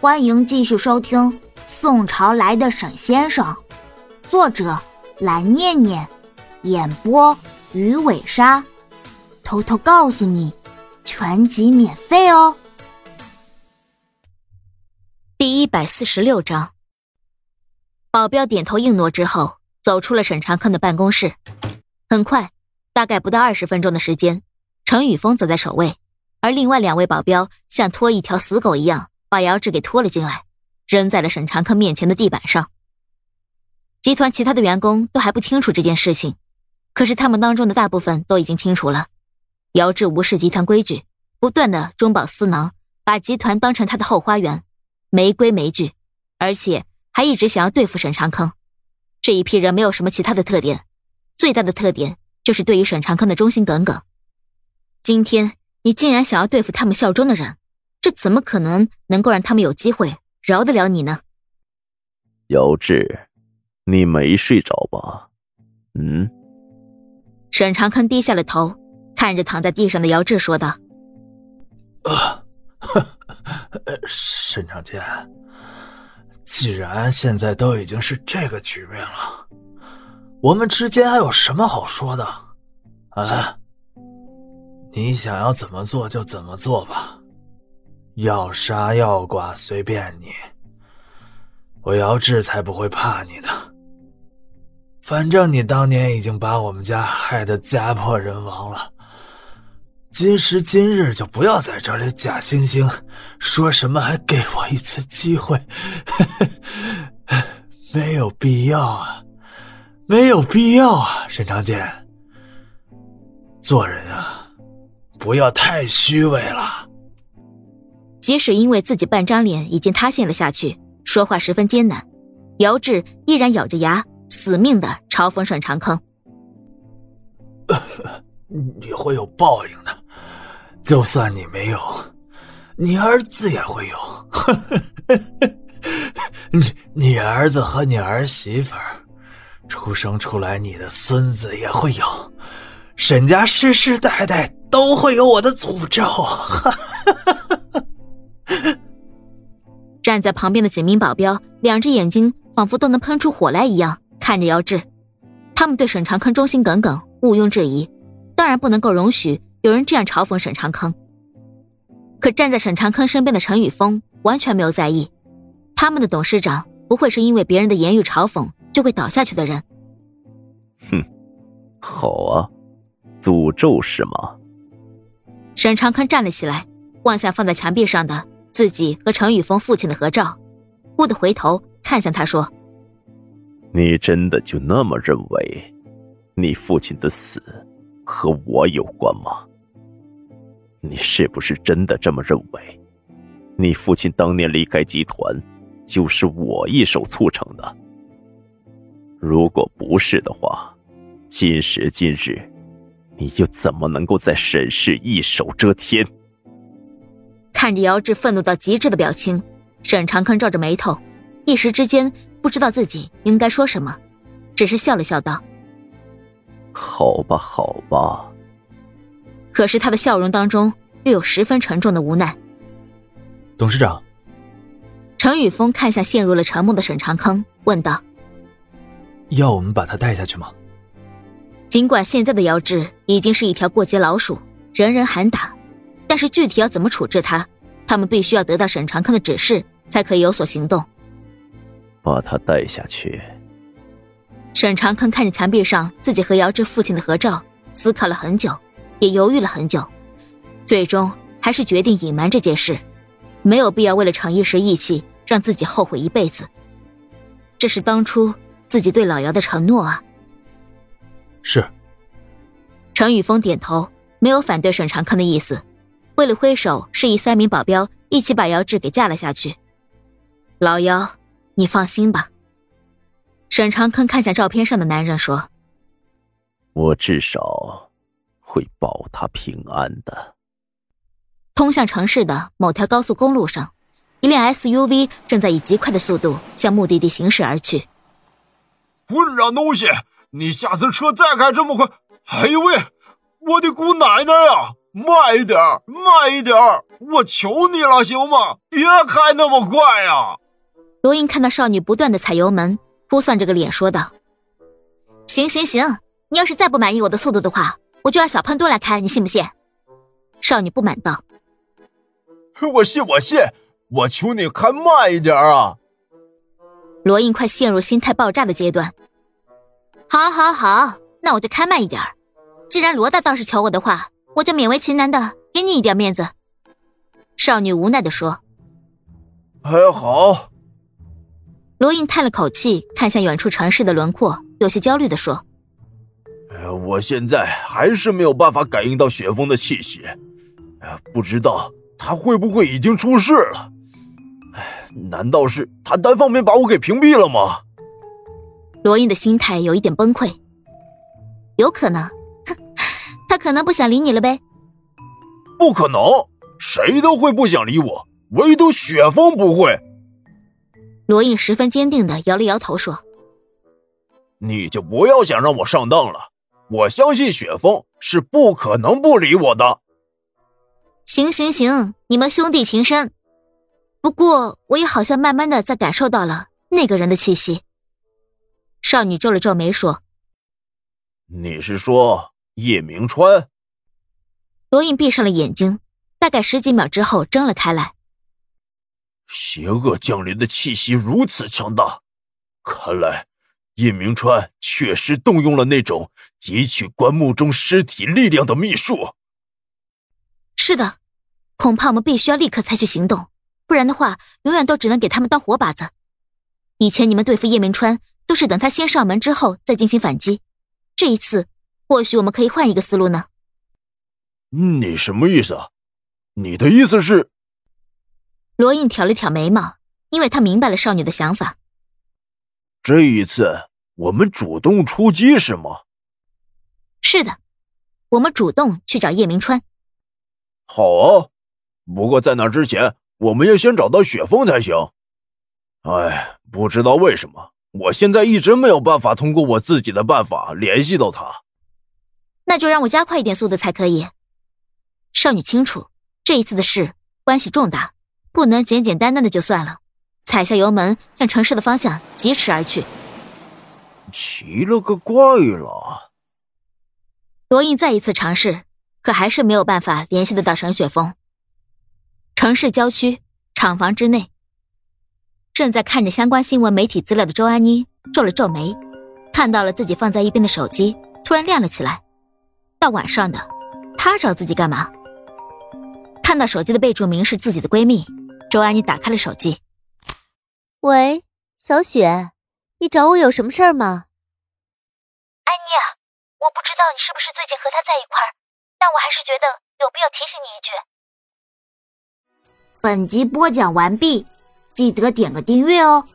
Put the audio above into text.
欢迎继续收听《宋朝来的沈先生》，作者蓝念念，演播鱼尾鲨。偷偷告诉你，全集免费哦。第一百四十六章，保镖点头应诺之后，走出了沈长坑的办公室。很快，大概不到二十分钟的时间，程宇峰走在首位，而另外两位保镖像拖一条死狗一样。把姚志给拖了进来，扔在了沈长坑面前的地板上。集团其他的员工都还不清楚这件事情，可是他们当中的大部分都已经清楚了。姚志无视集团规矩，不断的中饱私囊，把集团当成他的后花园，没规没矩，而且还一直想要对付沈长坑。这一批人没有什么其他的特点，最大的特点就是对于沈长坑的忠心耿耿。今天你竟然想要对付他们效忠的人！这怎么可能能够让他们有机会饶得了你呢？姚志，你没睡着吧？嗯。沈长坑低下了头，看着躺在地上的姚志说道：“啊，沈长天，既然现在都已经是这个局面了，我们之间还有什么好说的？啊，你想要怎么做就怎么做吧。”要杀要剐随便你，我姚志才不会怕你的。反正你当年已经把我们家害得家破人亡了，今时今日就不要在这里假惺惺说什么还给我一次机会，没有必要啊，没有必要啊，沈长健，做人啊，不要太虚伪了。即使因为自己半张脸已经塌陷了下去，说话十分艰难，姚志依然咬着牙，死命的嘲讽沈长坑：“ 你会有报应的，就算你没有，你儿子也会有。你你儿子和你儿媳妇儿出生出来，你的孙子也会有。沈家世世代代都会有我的诅咒。” 站在旁边的几名保镖，两只眼睛仿佛都能喷出火来一样看着姚志。他们对沈长坑忠心耿耿，毋庸置疑，当然不能够容许有人这样嘲讽沈长坑。可站在沈长坑身边的陈宇峰完全没有在意，他们的董事长不会是因为别人的言语嘲讽就会倒下去的人。哼，好啊，诅咒是吗？沈长坑站了起来，望向放在墙壁上的。自己和程宇峰父亲的合照，忽地回头看向他说：“你真的就那么认为，你父亲的死和我有关吗？你是不是真的这么认为？你父亲当年离开集团，就是我一手促成的？如果不是的话，今时今日，你又怎么能够在沈氏一手遮天？”看着姚志愤怒到极致的表情，沈长坑皱着眉头，一时之间不知道自己应该说什么，只是笑了笑道：“好吧，好吧。”可是他的笑容当中又有十分沉重的无奈。董事长，陈宇峰看向陷入了沉默的沈长坑，问道：“要我们把他带下去吗？”尽管现在的姚志已经是一条过街老鼠，人人喊打。但是具体要怎么处置他，他们必须要得到沈长坑的指示，才可以有所行动。把他带下去。沈长坑看着墙壁上自己和姚志父亲的合照，思考了很久，也犹豫了很久，最终还是决定隐瞒这件事，没有必要为了逞一时义气，让自己后悔一辈子。这是当初自己对老姚的承诺啊。是。程宇峰点头，没有反对沈长坑的意思。挥了挥手，示意三名保镖一起把姚志给架了下去。老姚，你放心吧。沈长坑看向照片上的男人说：“我至少会保他平安的。”通向城市的某条高速公路上，一辆 SUV 正在以极快的速度向目的地行驶而去。混账东西！你下次车再开这么快！哎呦喂，我的姑奶奶呀！慢一点，慢一点，我求你了，行吗？别开那么快呀！罗英看到少女不断的踩油门，估算着个脸，说道：“行行行，你要是再不满意我的速度的话，我就让小胖墩来开，你信不信？”少女不满道：“我信，我信，我求你开慢一点啊！”罗印快陷入心态爆炸的阶段。好，好，好，那我就开慢一点。既然罗大道是求我的话，我就勉为其难的给你一点面子。”少女无奈的说。“还好。”罗印叹了口气，看向远处城市的轮廓，有些焦虑的说：“我现在还是没有办法感应到雪峰的气息，不知道他会不会已经出事了？难道是他单方面把我给屏蔽了吗？”罗印的心态有一点崩溃，有可能。他可能不想理你了呗？不可能，谁都会不想理我，唯独雪峰不会。罗印十分坚定的摇了摇头说：“你就不要想让我上当了，我相信雪峰是不可能不理我的。”行行行，你们兄弟情深。不过我也好像慢慢的在感受到了那个人的气息。少女皱了皱眉说：“你是说？”叶明川，罗印闭上了眼睛，大概十几秒之后睁了开来。邪恶降临的气息如此强大，看来叶明川确实动用了那种汲取棺木中尸体力量的秘术。是的，恐怕我们必须要立刻采取行动，不然的话，永远都只能给他们当活靶子。以前你们对付叶明川都是等他先上门之后再进行反击，这一次。或许我们可以换一个思路呢。你什么意思？你的意思是？罗印挑了挑眉毛，因为他明白了少女的想法。这一次我们主动出击是吗？是的，我们主动去找叶明川。好啊，不过在那之前，我们要先找到雪峰才行。哎，不知道为什么，我现在一直没有办法通过我自己的办法联系到他。那就让我加快一点速度才可以。少女清楚，这一次的事关系重大，不能简简单单的就算了。踩下油门，向城市的方向疾驰而去。奇了个怪了！罗印再一次尝试，可还是没有办法联系得到沈雪峰。城市郊区厂房之内，正在看着相关新闻媒体资料的周安妮皱了皱眉，看到了自己放在一边的手机，突然亮了起来。到晚上的，他找自己干嘛？看到手机的备注名是自己的闺蜜，周安妮打开了手机。喂，小雪，你找我有什么事儿吗？安妮，我不知道你是不是最近和他在一块儿，但我还是觉得有必要提醒你一句。本集播讲完毕，记得点个订阅哦。